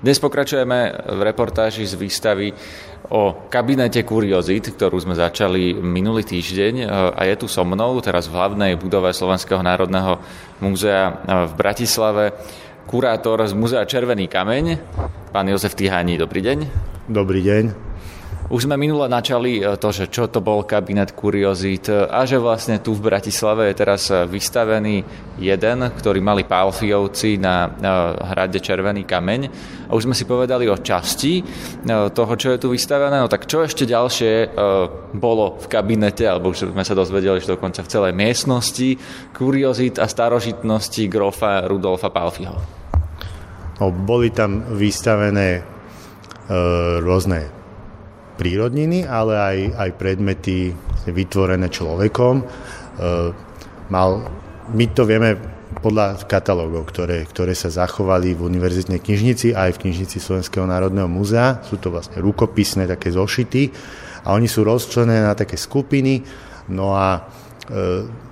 Dnes pokračujeme v reportáži z výstavy o kabinete kuriozit, ktorú sme začali minulý týždeň a je tu so mnou teraz v hlavnej budove Slovenského národného múzea v Bratislave kurátor z Múzea Červený kameň, pán Jozef Tiháni. Dobrý deň. Dobrý deň. Už sme minule načali e, to, že čo to bol kabinet kuriozít e, a že vlastne tu v Bratislave je teraz e, vystavený jeden, ktorý mali Pálfiovci na hrade Červený kameň. A už sme si povedali o časti toho, čo je tu vystavené. No tak čo ešte ďalšie bolo v kabinete, alebo už sme sa dozvedeli, že dokonca v celej miestnosti kuriozít a starožitnosti grofa Rudolfa Pálfiho. No, boli tam vystavené e, rôzne prírodniny, ale aj, aj predmety vytvorené človekom. E, mal, my to vieme podľa katalógov, ktoré, ktoré sa zachovali v univerzitnej knižnici aj v knižnici Slovenského národného múzea. Sú to vlastne rukopisné také zošity a oni sú rozčlenené na také skupiny. No a e,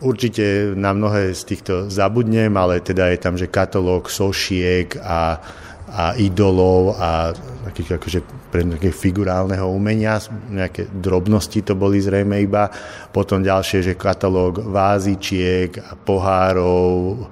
určite na mnohé z týchto zabudnem, ale teda je tam, že katalóg sošiek a a idolov a takých akože pre nejaké figurálneho umenia, nejaké drobnosti to boli zrejme iba. Potom ďalšie, že katalóg vázičiek a pohárov,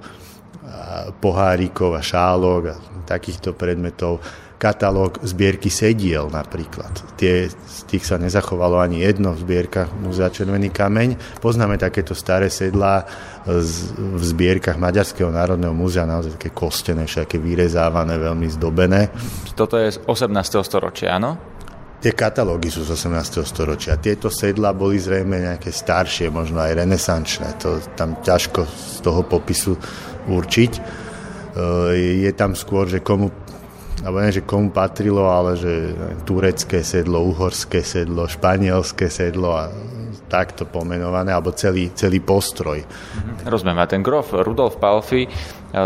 a pohárikov a šálok a takýchto predmetov katalóg zbierky sediel napríklad. Tie, z tých sa nezachovalo ani jedno v zbierkach Múzea Červený kameň. Poznáme takéto staré sedlá z, v zbierkach Maďarského národného múzea, naozaj také kostené, všaké vyrezávané, veľmi zdobené. Toto je z 18. storočia, áno? Tie katalógy sú z 18. storočia. Tieto sedla boli zrejme nejaké staršie, možno aj renesančné. To tam ťažko z toho popisu určiť. E, je tam skôr, že komu alebo nie, že komu patrilo, ale že turecké sedlo, uhorské sedlo, španielské sedlo a takto pomenované, alebo celý, celý postroj. Mhm. Rozumiem. A ten grof Rudolf Palfi eh,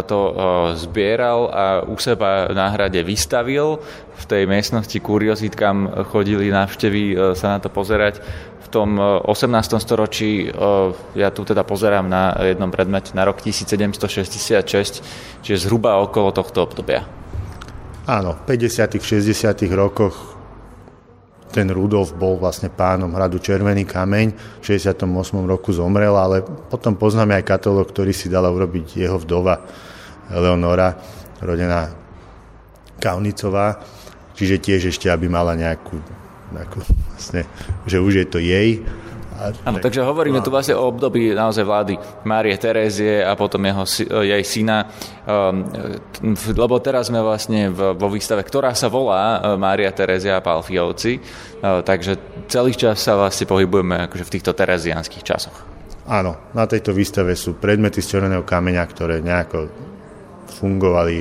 to eh, zbieral a u seba na hrade vystavil. V tej miestnosti kuriozit, kam chodili návštevy eh, sa na to pozerať. V tom 18. storočí, ja tu teda pozerám na jednom predmete na rok 1766, čiže zhruba okolo tohto obdobia. Áno, v 50 60 rokoch ten Rudolf bol vlastne pánom hradu Červený kameň, v 68. roku zomrel, ale potom poznáme aj katalóg, ktorý si dala urobiť jeho vdova Eleonora, rodená Kaunicová, čiže tiež ešte, aby mala nejakú, nejakú vlastne, že už je to jej Áno, takže hovoríme tu vlastne o období naozaj vlády Márie Terézie a potom jeho, jej syna, um, lebo teraz sme vlastne vo výstave, ktorá sa volá uh, Mária Terézia a Palfiovci, uh, takže celý čas sa vlastne pohybujeme akože v týchto terezianských časoch. Áno, na tejto výstave sú predmety z červeného kameňa, ktoré nejako fungovali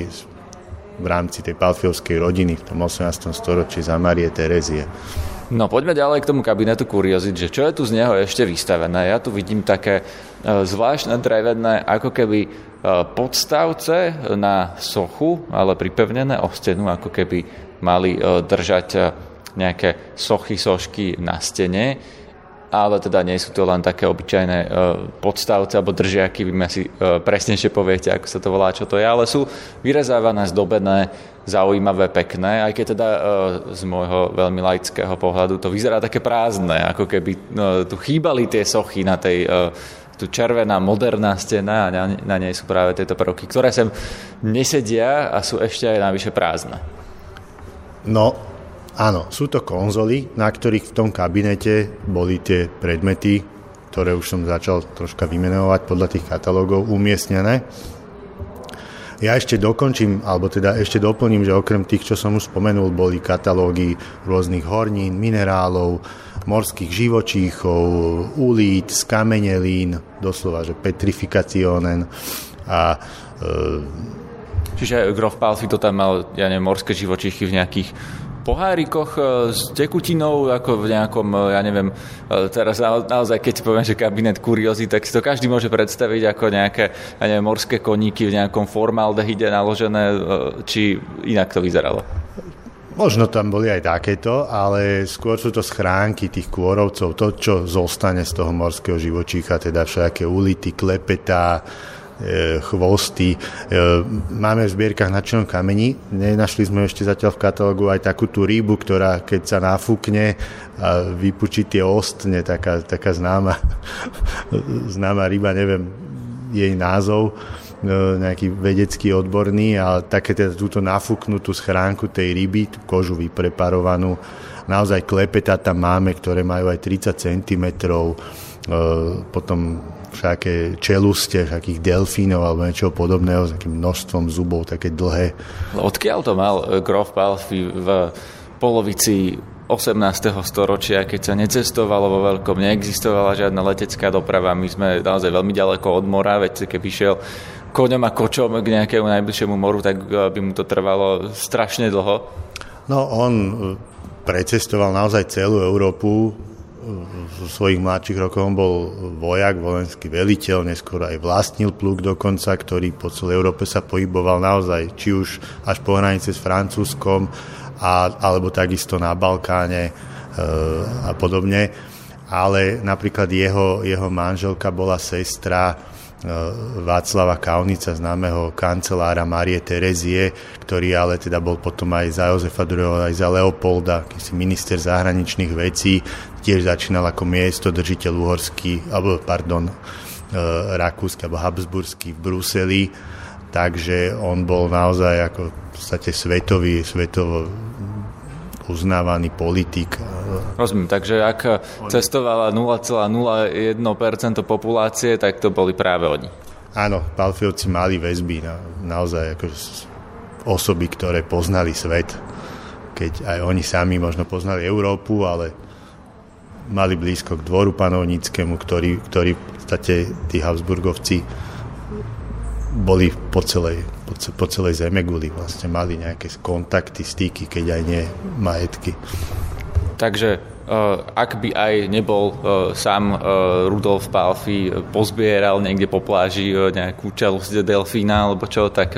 v rámci tej palfiovskej rodiny v tom 18. storočí za Marie Terezie. No poďme ďalej k tomu kabinetu kuriozit, že čo je tu z neho ešte vystavené. Ja tu vidím také e, zvláštne drevené, ako keby e, podstavce na sochu, ale pripevnené o stenu, ako keby mali e, držať nejaké sochy, sošky na stene ale teda nie sú to len také obyčajné uh, podstavce alebo držiaky, vy asi uh, presnejšie poviete, ako sa to volá, čo to je, ale sú vyrezávané, zdobené, zaujímavé, pekné, aj keď teda uh, z môjho veľmi laického pohľadu to vyzerá také prázdne, ako keby tu chýbali tie sochy na tej tu červená, moderná stena a na, na nej sú práve tieto prvky, ktoré sem nesedia a sú ešte aj navyše prázdne. No, Áno, sú to konzoly, na ktorých v tom kabinete boli tie predmety, ktoré už som začal troška vymenovať podľa tých katalógov, umiestnené. Ja ešte dokončím, alebo teda ešte doplním, že okrem tých, čo som už spomenul, boli katalógy rôznych hornín, minerálov, morských živočíchov, ulít, skamenelín, doslova, že petrifikaciónen a Čiže Grof Palfi to tam mal, ja neviem, morské živočichy v nejakých pohárikoch e, s tekutinou, ako v nejakom, e, ja neviem, e, teraz naozaj, keď poviem, že kabinet kuriózy, tak si to každý môže predstaviť ako nejaké, ja neviem, morské koníky v nejakom formaldehyde naložené, či inak to vyzeralo? Možno tam boli aj takéto, ale skôr sú to schránky tých kôrovcov, to, čo zostane z toho morského živočícha, teda všaké ulity, klepetá, chvosty. E, máme v zbierkach na čelnom kameni. Nenašli sme ešte zatiaľ v katalógu aj takú tú rybu, ktorá keď sa nafúkne a vypučí tie ostne, taká, taká známa, známa ryba, neviem jej názov, e, nejaký vedecký odborný, ale také teda túto nafúknutú schránku tej ryby, tú kožu vypreparovanú, naozaj klepeta tam máme, ktoré majú aj 30 cm, potom všaké čeluste, všakých delfínov alebo niečo podobného s takým množstvom zubov, také dlhé. Odkiaľ to mal eh, Grof Palfi v polovici 18. storočia, keď sa necestovalo vo veľkom, neexistovala žiadna letecká doprava, my sme naozaj veľmi ďaleko od mora, veď keby šiel koňom a kočom k nejakému najbližšiemu moru, tak eh, by mu to trvalo strašne dlho. No on eh, precestoval naozaj celú Európu, zo svojich mladších rokov bol vojak, vojenský veliteľ, neskôr aj vlastnil pluk dokonca, ktorý po celej Európe sa pohyboval naozaj, či už až po hranice s Francúzskom, a, alebo takisto na Balkáne e, a podobne. Ale napríklad jeho, jeho manželka bola sestra Václava Kaunica, známeho kancelára Marie Terezie, ktorý ale teda bol potom aj za Jozefa II, aj za Leopolda, si minister zahraničných vecí, tiež začínal ako miesto držiteľ uhorský, alebo pardon, e, rakúsky alebo habsburský v Bruseli, takže on bol naozaj ako v podstate svetový, svetovo uznávaný politik. Rozumiem, takže ak cestovala 0,01% populácie, tak to boli práve oni. Áno, Palfiovci mali väzby na, naozaj ako osoby, ktoré poznali svet, keď aj oni sami možno poznali Európu, ale mali blízko k dvoru panovníckému, ktorý, ktorý v podstate tí Habsburgovci boli po celej po, po celej Zemeguli vlastne mali nejaké kontakty, styky, keď aj nie majetky. Takže Uh, ak by aj nebol uh, sám uh, Rudolf Palfi pozbieral niekde po pláži nejakú čelosť delfína alebo čo, tak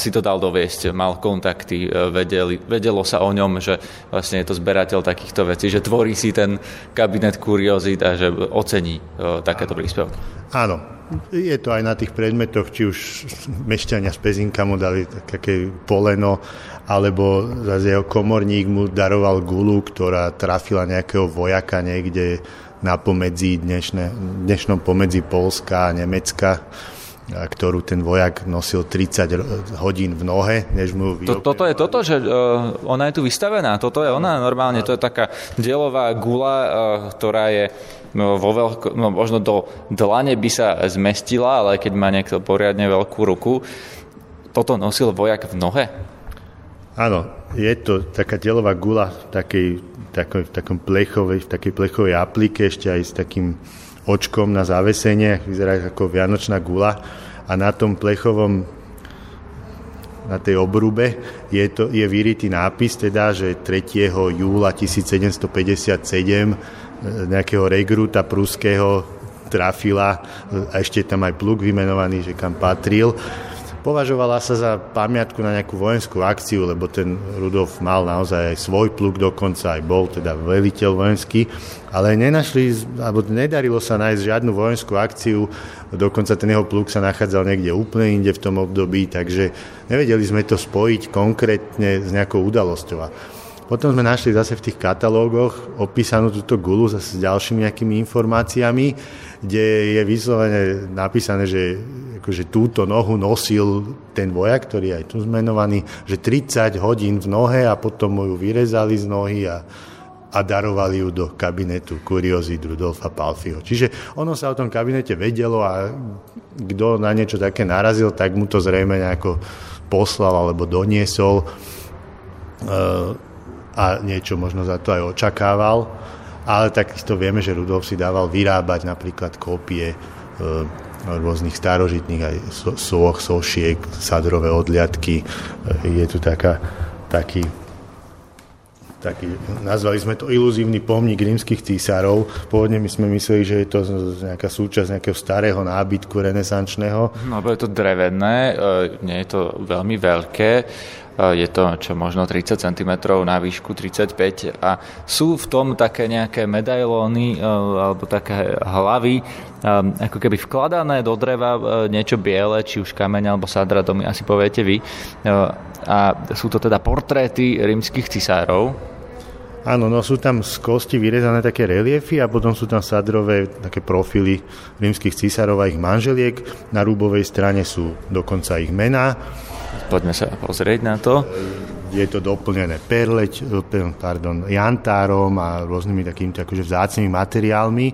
si to dal doviesť, mal kontakty, vedeli, vedelo sa o ňom, že vlastne je to zberateľ takýchto vecí, že tvorí si ten kabinet kuriozit a že ocení takéto príspevky. Áno, je to aj na tých predmetoch, či už mešťania z Pezinka mu dali také poleno, alebo zase jeho komorník mu daroval gulu, ktorá trafila nejakého vojaka niekde na pomedzi dnešné, dnešnom pomedzi Polska a Nemecka ktorú ten vojak nosil 30 hodín v nohe, než mu to, Toto je toto, že uh, ona je tu vystavená? Toto je ona? Normálne to je taká dielová gula, uh, ktorá je no, vo veľko, no, možno do dlane by sa zmestila, ale keď má niekto poriadne veľkú ruku, toto nosil vojak v nohe? Áno, je to taká delová gula v takej, takoj, v takom plechovej, v takej plechovej aplike, ešte aj s takým očkom na zavesenie, vyzerá ako vianočná gula a na tom plechovom na tej obrube je, to, je vyritý nápis, teda, že 3. júla 1757 nejakého regruta pruského trafila a ešte tam aj pluk vymenovaný, že kam patril. Považovala sa za pamiatku na nejakú vojenskú akciu, lebo ten Rudolf mal naozaj aj svoj pluk dokonca, aj bol teda veliteľ vojenský, ale nenašli, alebo nedarilo sa nájsť žiadnu vojenskú akciu, dokonca ten jeho pluk sa nachádzal niekde úplne inde v tom období, takže nevedeli sme to spojiť konkrétne s nejakou udalosťou. Potom sme našli zase v tých katalógoch opísanú túto gulu zase s ďalšími nejakými informáciami, kde je vyslovene napísané, že akože túto nohu nosil ten vojak, ktorý je aj tu zmenovaný, že 30 hodín v nohe a potom ju vyrezali z nohy a, a darovali ju do kabinetu kuriozit Rudolfa Palfiho. Čiže ono sa o tom kabinete vedelo a kto na niečo také narazil, tak mu to zrejme nejako poslal alebo doniesol. E, a niečo možno za to aj očakával. Ale takisto vieme, že Rudolf si dával vyrábať napríklad kópie e, rôznych starožitných aj soch, sošiek, sadrové odliadky. Je tu taká, taký taký, nazvali sme to iluzívny pomník rímskych císarov. Pôvodne my sme mysleli, že je to nejaká súčasť nejakého starého nábytku renesančného. No, je to drevené, e, nie je to veľmi veľké, e, je to čo možno 30 cm na výšku 35 a sú v tom také nejaké medailóny e, alebo také hlavy, ako keby vkladané do dreva niečo biele, či už kameň alebo sadra, to mi asi poviete vy a sú to teda portréty rímskych cisárov. Áno, no sú tam z kosti vyrezané také reliefy a potom sú tam sadrové také profily rímskych cisárov a ich manželiek. Na rúbovej strane sú dokonca ich mená. Poďme sa pozrieť na to. Je to doplnené perleť, pardon, jantárom a rôznymi takými akože vzácnými materiálmi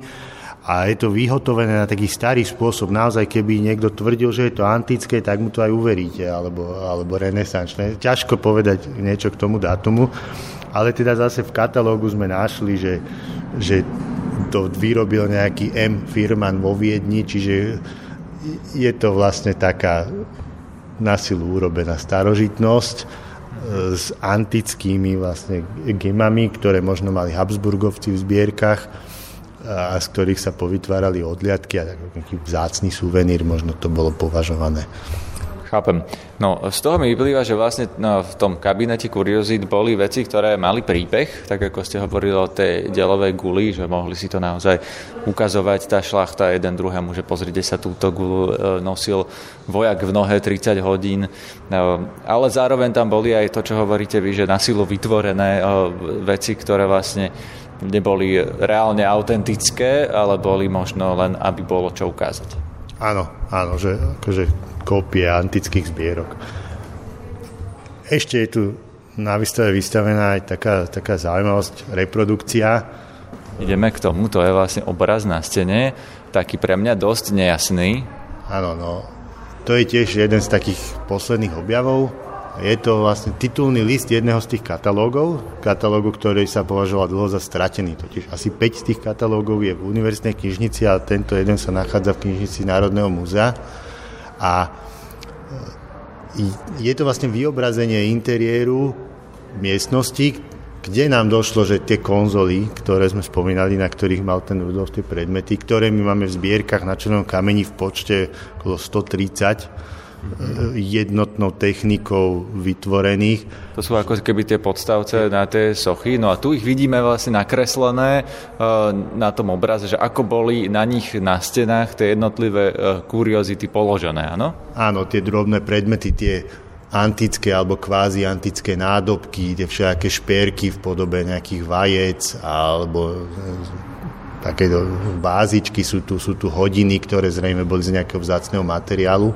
a je to vyhotovené na taký starý spôsob. Naozaj, keby niekto tvrdil, že je to antické, tak mu to aj uveríte, alebo, alebo renesančné. Ťažko povedať niečo k tomu dátumu, ale teda zase v katalógu sme našli, že, že to vyrobil nejaký M. Firman vo Viedni, čiže je to vlastne taká na silu urobená starožitnosť e, s antickými vlastne gemami, ktoré možno mali Habsburgovci v zbierkach a z ktorých sa povytvárali odliadky a taký vzácný suvenír možno to bolo považované. Chápem. No, z toho mi vyplýva, že vlastne no, v tom kabinete kuriozit boli veci, ktoré mali príbeh, tak ako ste hovorili o tej delovej guli, že mohli si to naozaj ukazovať tá šlachta jeden druhému, že pozrite sa, túto gulu e, nosil vojak v nohe 30 hodín, no, ale zároveň tam boli aj to, čo hovoríte vy, že na silu vytvorené e, veci, ktoré vlastne neboli reálne autentické, ale boli možno len, aby bolo čo ukázať. Áno, áno, že akože kópie antických zbierok. Ešte je tu na výstave vystavená aj taká, taká zaujímavosť, reprodukcia. Ideme k tomu, to je vlastne obraz na stene, taký pre mňa dosť nejasný. Áno, no, to je tiež jeden z takých posledných objavov. Je to vlastne titulný list jedného z tých katalógov, katalógu, ktorý sa považoval dlho za stratený. Totiž asi 5 z tých katalógov je v univerzitnej knižnici a tento jeden sa nachádza v knižnici Národného múzea. A e, je to vlastne vyobrazenie interiéru miestnosti, kde nám došlo, že tie konzoly, ktoré sme spomínali, na ktorých mal ten Rudolf tie predmety, ktoré my máme v zbierkach na černom kameni v počte okolo 130, jednotnou technikou vytvorených. To sú ako keby tie podstavce na tie sochy, no a tu ich vidíme vlastne nakreslené e, na tom obraze, že ako boli na nich na stenách tie jednotlivé e, kuriozity položené, áno? Áno, tie drobné predmety, tie antické alebo kvázi antické nádobky, tie všaké šperky v podobe nejakých vajec alebo takéto bázičky, sú tu, sú tu hodiny, ktoré zrejme boli z nejakého vzácného materiálu.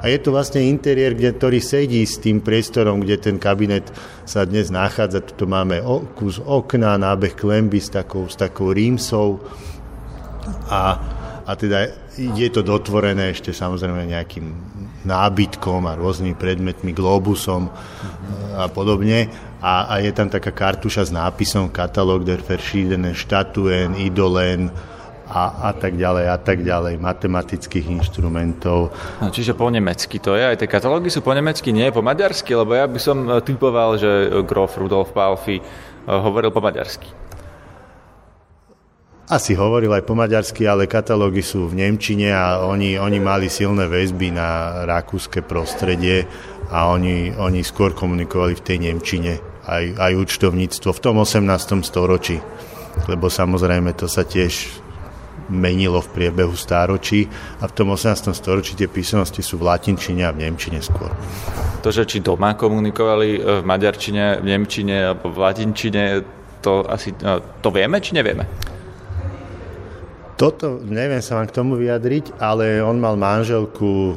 A je to vlastne interiér, kde, ktorý sedí s tým priestorom, kde ten kabinet sa dnes nachádza. Tu máme kus okna, nábeh klemby s takou, s takou rímsou a, a teda je to dotvorené ešte samozrejme nejakým nábytkom a rôznymi predmetmi, globusom a podobne a, a je tam taká kartuša s nápisom katalóg der verschiedenen Statuen, Idolen a, a tak ďalej, a tak ďalej, matematických inštrumentov. No, čiže po nemecky to je, aj tie katalógy sú po nemecky, nie po maďarsky, lebo ja by som e, typoval, že grof Rudolf Palfi e, hovoril po maďarsky. Asi hovoril aj po maďarsky, ale katalógy sú v Nemčine a oni, oni mali silné väzby na rakúske prostredie a oni, oni skôr komunikovali v tej Nemčine aj, aj účtovníctvo v tom 18. storočí. Lebo samozrejme to sa tiež menilo v priebehu stáročí a v tom 18. storočí tie písomnosti sú v latinčine a v nemčine skôr. To, že či doma komunikovali e, v maďarčine, v nemčine alebo v latinčine, to asi no, to vieme či nevieme? Toto neviem sa vám k tomu vyjadriť, ale on mal manželku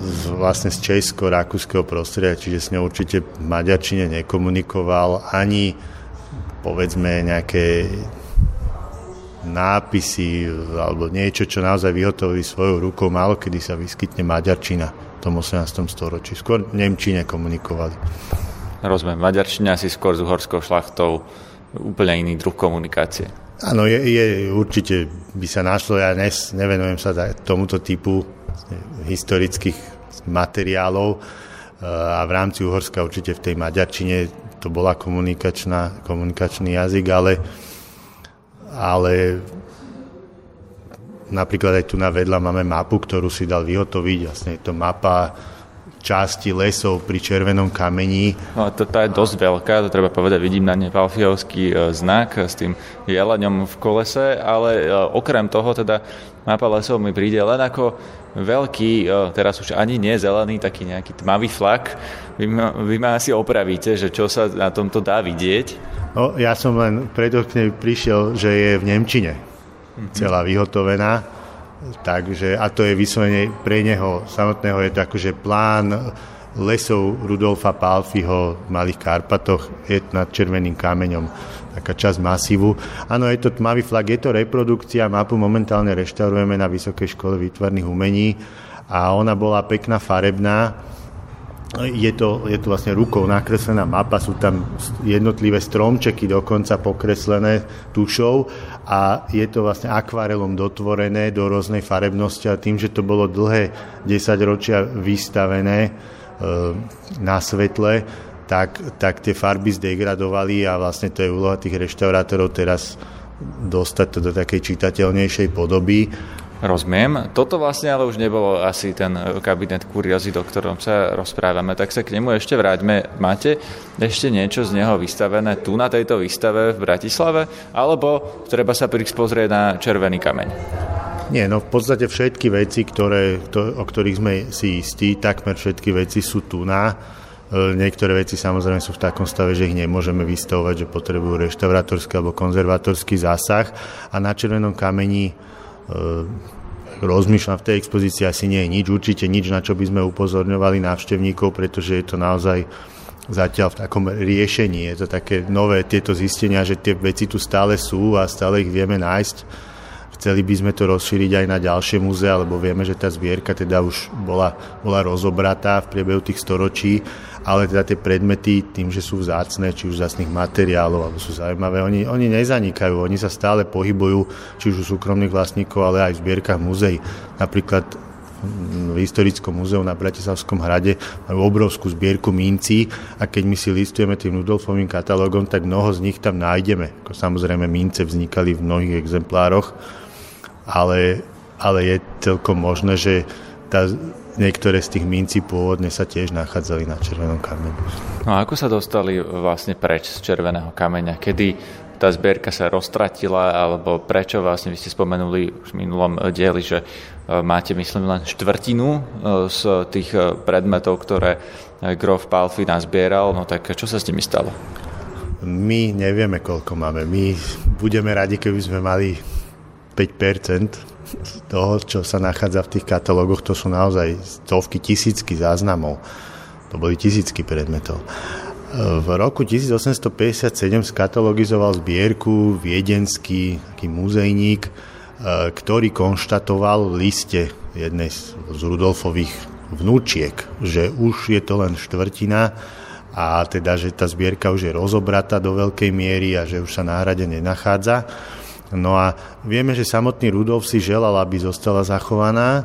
z, vlastne z česko-rakúskeho prostredia, čiže s ňou určite v maďarčine nekomunikoval ani povedzme nejaké nápisy alebo niečo, čo naozaj vyhotovili svojou rukou. Málo kedy sa vyskytne maďarčina v tom 18. storočí. Skôr Nemčine komunikovali. Rozumiem, maďarčina asi skôr s uhorskou šlachtou úplne iný druh komunikácie. Áno, je, je, určite by sa našlo, ja nes, nevenujem sa tomuto typu historických materiálov a v rámci Uhorska určite v tej maďarčine to bola komunikačná, komunikačný jazyk, ale, ale napríklad aj tu na vedľa máme mapu, ktorú si dal vyhotoviť, vlastne je to mapa časti lesov pri Červenom kamení. No, to, to je dosť veľká, to treba povedať, vidím na ne Valfiovský e, znak s tým jeleňom v kolese, ale e, okrem toho teda mapa lesov mi príde len ako veľký, e, teraz už ani nie zelený, taký nejaký tmavý flak. Vy ma, vy ma asi opravíte, že čo sa na tomto dá vidieť. No, ja som len nej prišiel, že je v Nemčine celá vyhotovená Takže, a to je vyslovene pre neho samotného, je to akože plán lesov Rudolfa Palfiho v Malých Karpatoch, je nad Červeným kameňom taká časť masívu. Áno, je to tmavý flag, je to reprodukcia, mapu momentálne reštaurujeme na Vysokej škole výtvarných umení a ona bola pekná, farebná, je to, je to vlastne rukou nakreslená mapa, sú tam jednotlivé stromčeky dokonca pokreslené tušou. A je to vlastne akvarelom dotvorené do rôznej farebnosti a tým, že to bolo dlhé 10 ročia vystavené e, na svetle, tak, tak tie farby zdegradovali a vlastne to je úloha tých reštaurátorov teraz dostať to do takej čitateľnejšej podoby Rozumiem. Toto vlastne ale už nebolo asi ten kabinet kuriozit, o ktorom sa rozprávame, tak sa k nemu ešte vráťme. Máte ešte niečo z neho vystavené tu na tejto výstave v Bratislave, alebo treba sa prísť na Červený kameň? Nie, no v podstate všetky veci, ktoré, to, o ktorých sme si istí, takmer všetky veci sú tu na. E, niektoré veci samozrejme sú v takom stave, že ich nemôžeme vystavovať, že potrebujú reštaurátorský alebo konzervatorský zásah. A na Červenom kameni rozmýšľam v tej expozícii asi nie je nič, určite nič, na čo by sme upozorňovali návštevníkov, pretože je to naozaj zatiaľ v takom riešení. Je to také nové tieto zistenia, že tie veci tu stále sú a stále ich vieme nájsť Chceli by sme to rozšíriť aj na ďalšie múzea, lebo vieme, že tá zbierka teda už bola, bola rozobratá v priebehu tých storočí, ale teda tie predmety tým, že sú vzácne, či už vzácných materiálov, alebo sú zaujímavé, oni, oni nezanikajú, oni sa stále pohybujú, či už u súkromných vlastníkov, ale aj v zbierkach múzeí. Napríklad v historickom múzeu na Bratislavskom hrade majú obrovskú zbierku mincí a keď my si listujeme tým Rudolfovým katalógom, tak mnoho z nich tam nájdeme. Samozrejme mince vznikali v mnohých exemplároch ale, ale je celkom možné, že tá, niektoré z tých mincí pôvodne sa tiež nachádzali na Červenom kameni. No a ako sa dostali vlastne preč z Červeného kameňa? Kedy tá zbierka sa roztratila, alebo prečo vlastne vy ste spomenuli už v minulom dieli, že e, máte myslím len štvrtinu e, z tých e, predmetov, ktoré Grof Palfi nazbieral, no tak čo sa s nimi stalo? My nevieme, koľko máme. My budeme radi, keby sme mali 5% toho, čo sa nachádza v tých katalógoch, to sú naozaj stovky, tisícky záznamov. To boli tisícky predmetov. V roku 1857 skatalogizoval zbierku viedenský taký muzejník, e, ktorý konštatoval v liste jednej z Rudolfových vnúčiek, že už je to len štvrtina a teda, že tá zbierka už je rozobratá do veľkej miery a že už sa na hrade nenachádza. No a vieme, že samotný Rudolf si želal, aby zostala zachovaná e,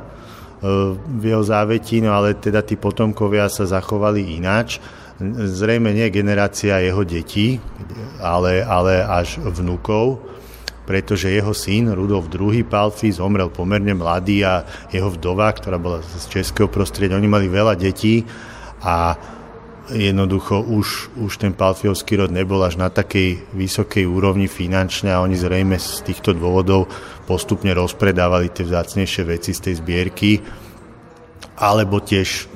v jeho závetí, no ale teda tí potomkovia sa zachovali ináč. Zrejme nie generácia jeho detí, ale, ale až vnúkov, pretože jeho syn Rudolf II. Palfi zomrel pomerne mladý a jeho vdova, ktorá bola z českého prostredia, oni mali veľa detí a jednoducho už, už ten Palfiovský rod nebol až na takej vysokej úrovni finančne a oni zrejme z týchto dôvodov postupne rozpredávali tie vzácnejšie veci z tej zbierky alebo tiež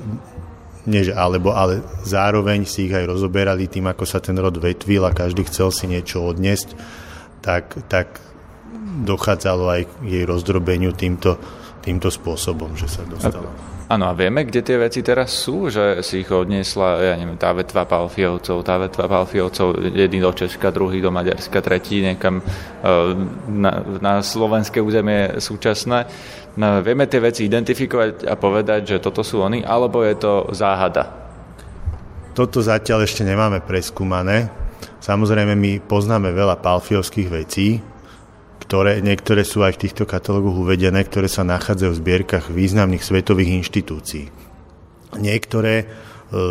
nie že alebo, ale zároveň si ich aj rozoberali tým, ako sa ten rod vetvil a každý chcel si niečo odniesť, tak, tak dochádzalo aj k jej rozdrobeniu týmto, týmto spôsobom, že sa dostalo. Áno, a vieme, kde tie veci teraz sú? Že si ich odniesla, ja neviem, tá vetva Palfiovcov, tá vetva Palfiovcov, jedný do Česka, druhý do Maďarska, tretí niekam e, na, na slovenské územie súčasné. No, vieme tie veci identifikovať a povedať, že toto sú oni, alebo je to záhada? Toto zatiaľ ešte nemáme preskúmané. Samozrejme, my poznáme veľa palfiovských vecí, ktoré, niektoré sú aj v týchto katalógoch uvedené, ktoré sa nachádzajú v zbierkach významných svetových inštitúcií. Niektoré, e,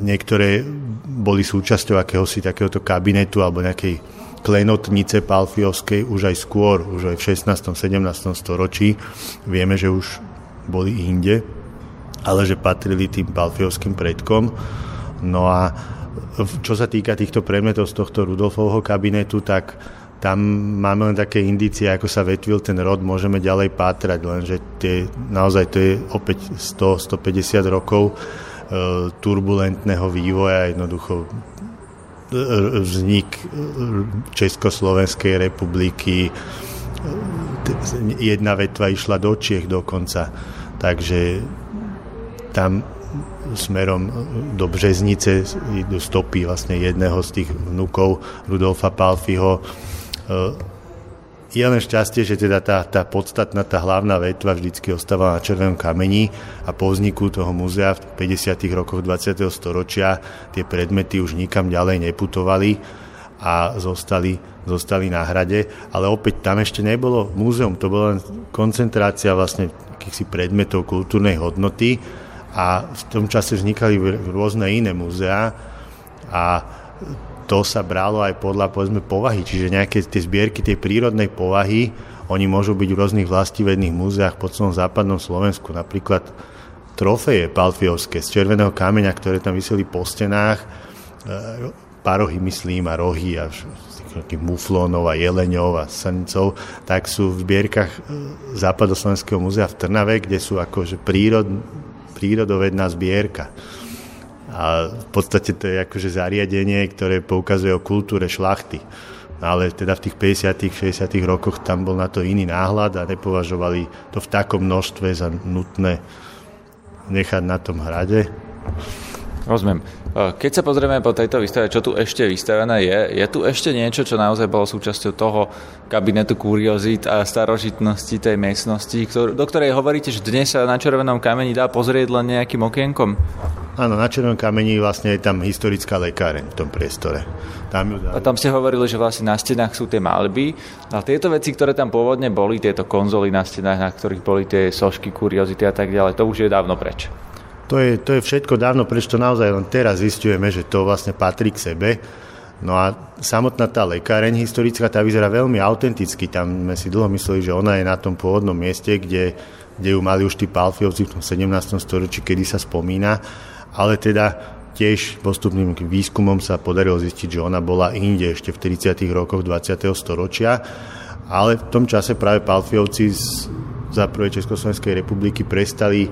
niektoré boli súčasťou akéhosi takéhoto kabinetu alebo nejakej klenotnice palfiovskej už aj skôr, už aj v 16. 17. storočí. Vieme, že už boli inde, ale že patrili tým palfiovským predkom. No a čo sa týka týchto predmetov z tohto Rudolfovho kabinetu, tak tam máme len také indície, ako sa vetvil ten rod, môžeme ďalej pátrať, lenže tie, naozaj to je opäť 100-150 rokov e, turbulentného vývoja, jednoducho e, vznik e, Československej republiky, jedna vetva išla do Čiech dokonca, takže tam smerom do Březnice idú stopy vlastne jedného z tých vnúkov Rudolfa Palfiho, je len šťastie, že teda tá, tá podstatná, tá hlavná vetva vždycky ostáva na červenom kameni a po vzniku toho múzea v 50. rokoch 20. storočia tie predmety už nikam ďalej neputovali a zostali, zostali na hrade, ale opäť tam ešte nebolo múzeum, to bola len koncentrácia vlastne akýchsi predmetov kultúrnej hodnoty a v tom čase vznikali rôzne iné múzea a to sa bralo aj podľa povedzme povahy, čiže nejaké tie zbierky tej prírodnej povahy, oni môžu byť v rôznych vlastivedných múzeách po celom západnom Slovensku, napríklad trofeje palfiovské z červeného kameňa, ktoré tam vyseli po stenách, e, parohy myslím a rohy a muflónov a jeleňov a srncov, tak sú v zbierkach e, Západoslovenského múzea v Trnave, kde sú akože prírod, prírodovedná zbierka. A v podstate to je akože zariadenie, ktoré poukazuje o kultúre šlachty. Ale teda v tých 50 60 rokoch tam bol na to iný náhľad a nepovažovali to v takom množstve za nutné nechať na tom hrade. Rozumiem. Keď sa pozrieme po tejto výstave, čo tu ešte vystavené je, je tu ešte niečo, čo naozaj bolo súčasťou toho kabinetu kuriozít a starožitnosti tej miestnosti, do ktorej hovoríte, že dnes sa na červenom kameni dá pozrieť len nejakým okienkom? Áno, na Červenom kameni vlastne je tam historická lekáreň v tom priestore. Tam A tam ste hovorili, že vlastne na stenách sú tie malby. A tieto veci, ktoré tam pôvodne boli, tieto konzoly na stenách, na ktorých boli tie sošky, kuriozity a tak ďalej, to už je dávno preč. To je, to je všetko dávno preč, to naozaj len teraz zistujeme, že to vlastne patrí k sebe. No a samotná tá lekáreň historická, tá vyzerá veľmi autenticky. Tam sme si dlho mysleli, že ona je na tom pôvodnom mieste, kde, kde ju mali už tí Palfiovci v tom 17. storočí, kedy sa spomína ale teda tiež postupným výskumom sa podarilo zistiť, že ona bola inde ešte v 30. rokoch 20. storočia, ale v tom čase práve Palfiovci za prvej Československej republiky prestali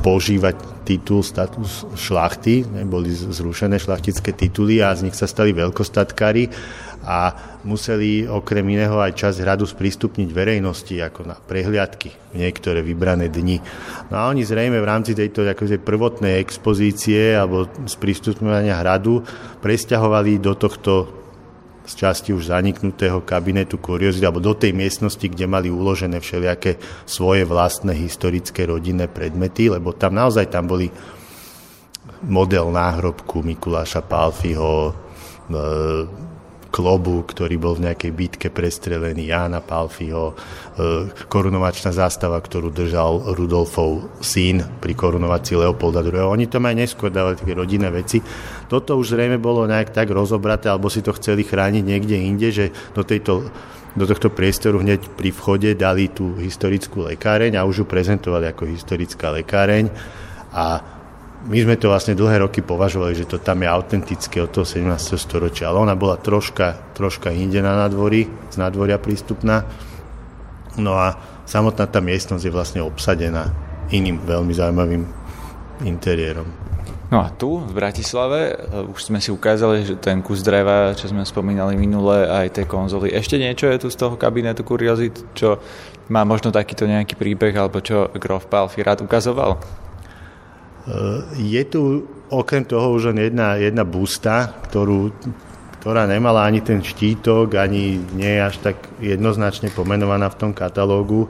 požívať titul, status šlachty, boli zrušené šlachtické tituly a z nich sa stali veľkostatkári a museli okrem iného aj časť hradu sprístupniť verejnosti ako na prehliadky v niektoré vybrané dni. No a oni zrejme v rámci tejto akože prvotnej expozície alebo sprístupňovania hradu presťahovali do tohto z časti už zaniknutého kabinetu kuriozity alebo do tej miestnosti, kde mali uložené všelijaké svoje vlastné historické rodinné predmety, lebo tam naozaj tam boli model náhrobku Mikuláša Palfiho, e, klobu, ktorý bol v nejakej bitke prestrelený Jána Palfiho, e, korunovačná zástava, ktorú držal Rudolfov syn pri korunovací Leopolda II. Oni to aj neskôr dávali také rodinné veci. Toto už zrejme bolo nejak tak rozobraté, alebo si to chceli chrániť niekde inde, že do tejto do tohto priestoru hneď pri vchode dali tú historickú lekáreň a už ju prezentovali ako historická lekáreň a my sme to vlastne dlhé roky považovali, že to tam je autentické od toho 17. storočia, ale ona bola troška, troška inde na nadvorí, z nadvoria prístupná. No a samotná tá miestnosť je vlastne obsadená iným veľmi zaujímavým interiérom. No a tu v Bratislave eh, už sme si ukázali, že ten kus dreva, čo sme spomínali minule, aj tie konzoly. Ešte niečo je tu z toho kabinetu kuriozit, čo má možno takýto nejaký príbeh, alebo čo Grof Palfi rád ukazoval? Je tu okrem toho už len jedna, jedna busta, ktorú, ktorá nemala ani ten štítok, ani nie je až tak jednoznačne pomenovaná v tom katalógu. E,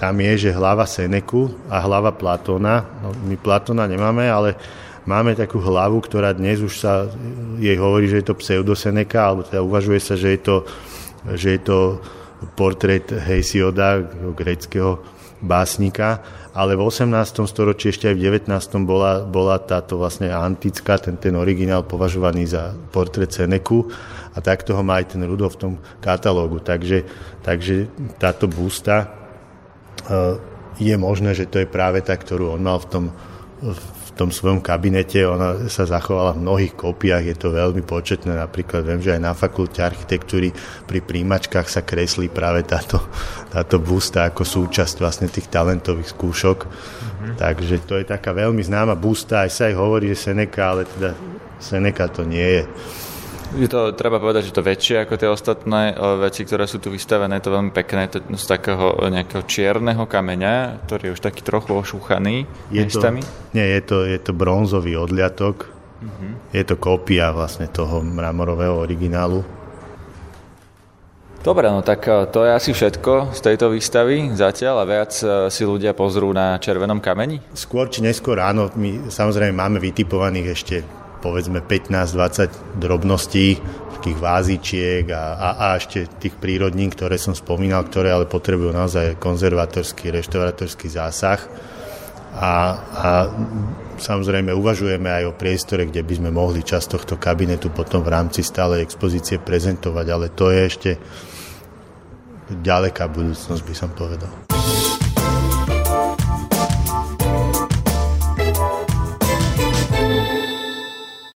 tam je, že hlava Seneku a hlava Platóna. No, my Platóna nemáme, ale máme takú hlavu, ktorá dnes už sa jej hovorí, že je to pseudoseneka, alebo teda uvažuje sa, že je to, že je to portrét Hesioda, greckého básnika, ale v 18. storočí, ešte aj v 19. bola, bola táto vlastne antická, ten, ten originál považovaný za portrét Seneku a takto ho má aj ten Rudolf v tom katalógu. Takže, takže táto busta uh, je možné, že to je práve tá, ktorú on mal v tom, tom svojom kabinete. Ona sa zachovala v mnohých kópiách, je to veľmi početné. Napríklad viem, že aj na fakulte architektúry pri príjmačkách sa kreslí práve táto, táto busta ako súčasť vlastne tých talentových skúšok. Mm-hmm. Takže to je taká veľmi známa busta. Aj sa aj hovorí, že Seneca, ale teda Seneca to nie je. Je to, treba povedať, že to väčšie ako tie ostatné veci, ktoré sú tu vystavené, je to veľmi pekné, to z takého nejakého čierneho kameňa, ktorý je už taký trochu ošúchaný je miestami. To, nie, je to, je to bronzový odliatok, uh-huh. je to kópia vlastne toho mramorového originálu. Dobre, no tak to je asi všetko z tejto výstavy zatiaľ a viac si ľudia pozrú na červenom kameni? Skôr či neskôr áno, my samozrejme máme vytipovaných ešte povedzme 15-20 drobností, takých vázičiek a, a, a ešte tých prírodník, ktoré som spomínal, ktoré ale potrebujú naozaj konzervatorský, reštaurátorský zásah. A, a samozrejme uvažujeme aj o priestore, kde by sme mohli časť tohto kabinetu potom v rámci stálej expozície prezentovať, ale to je ešte ďaleká budúcnosť, by som povedal.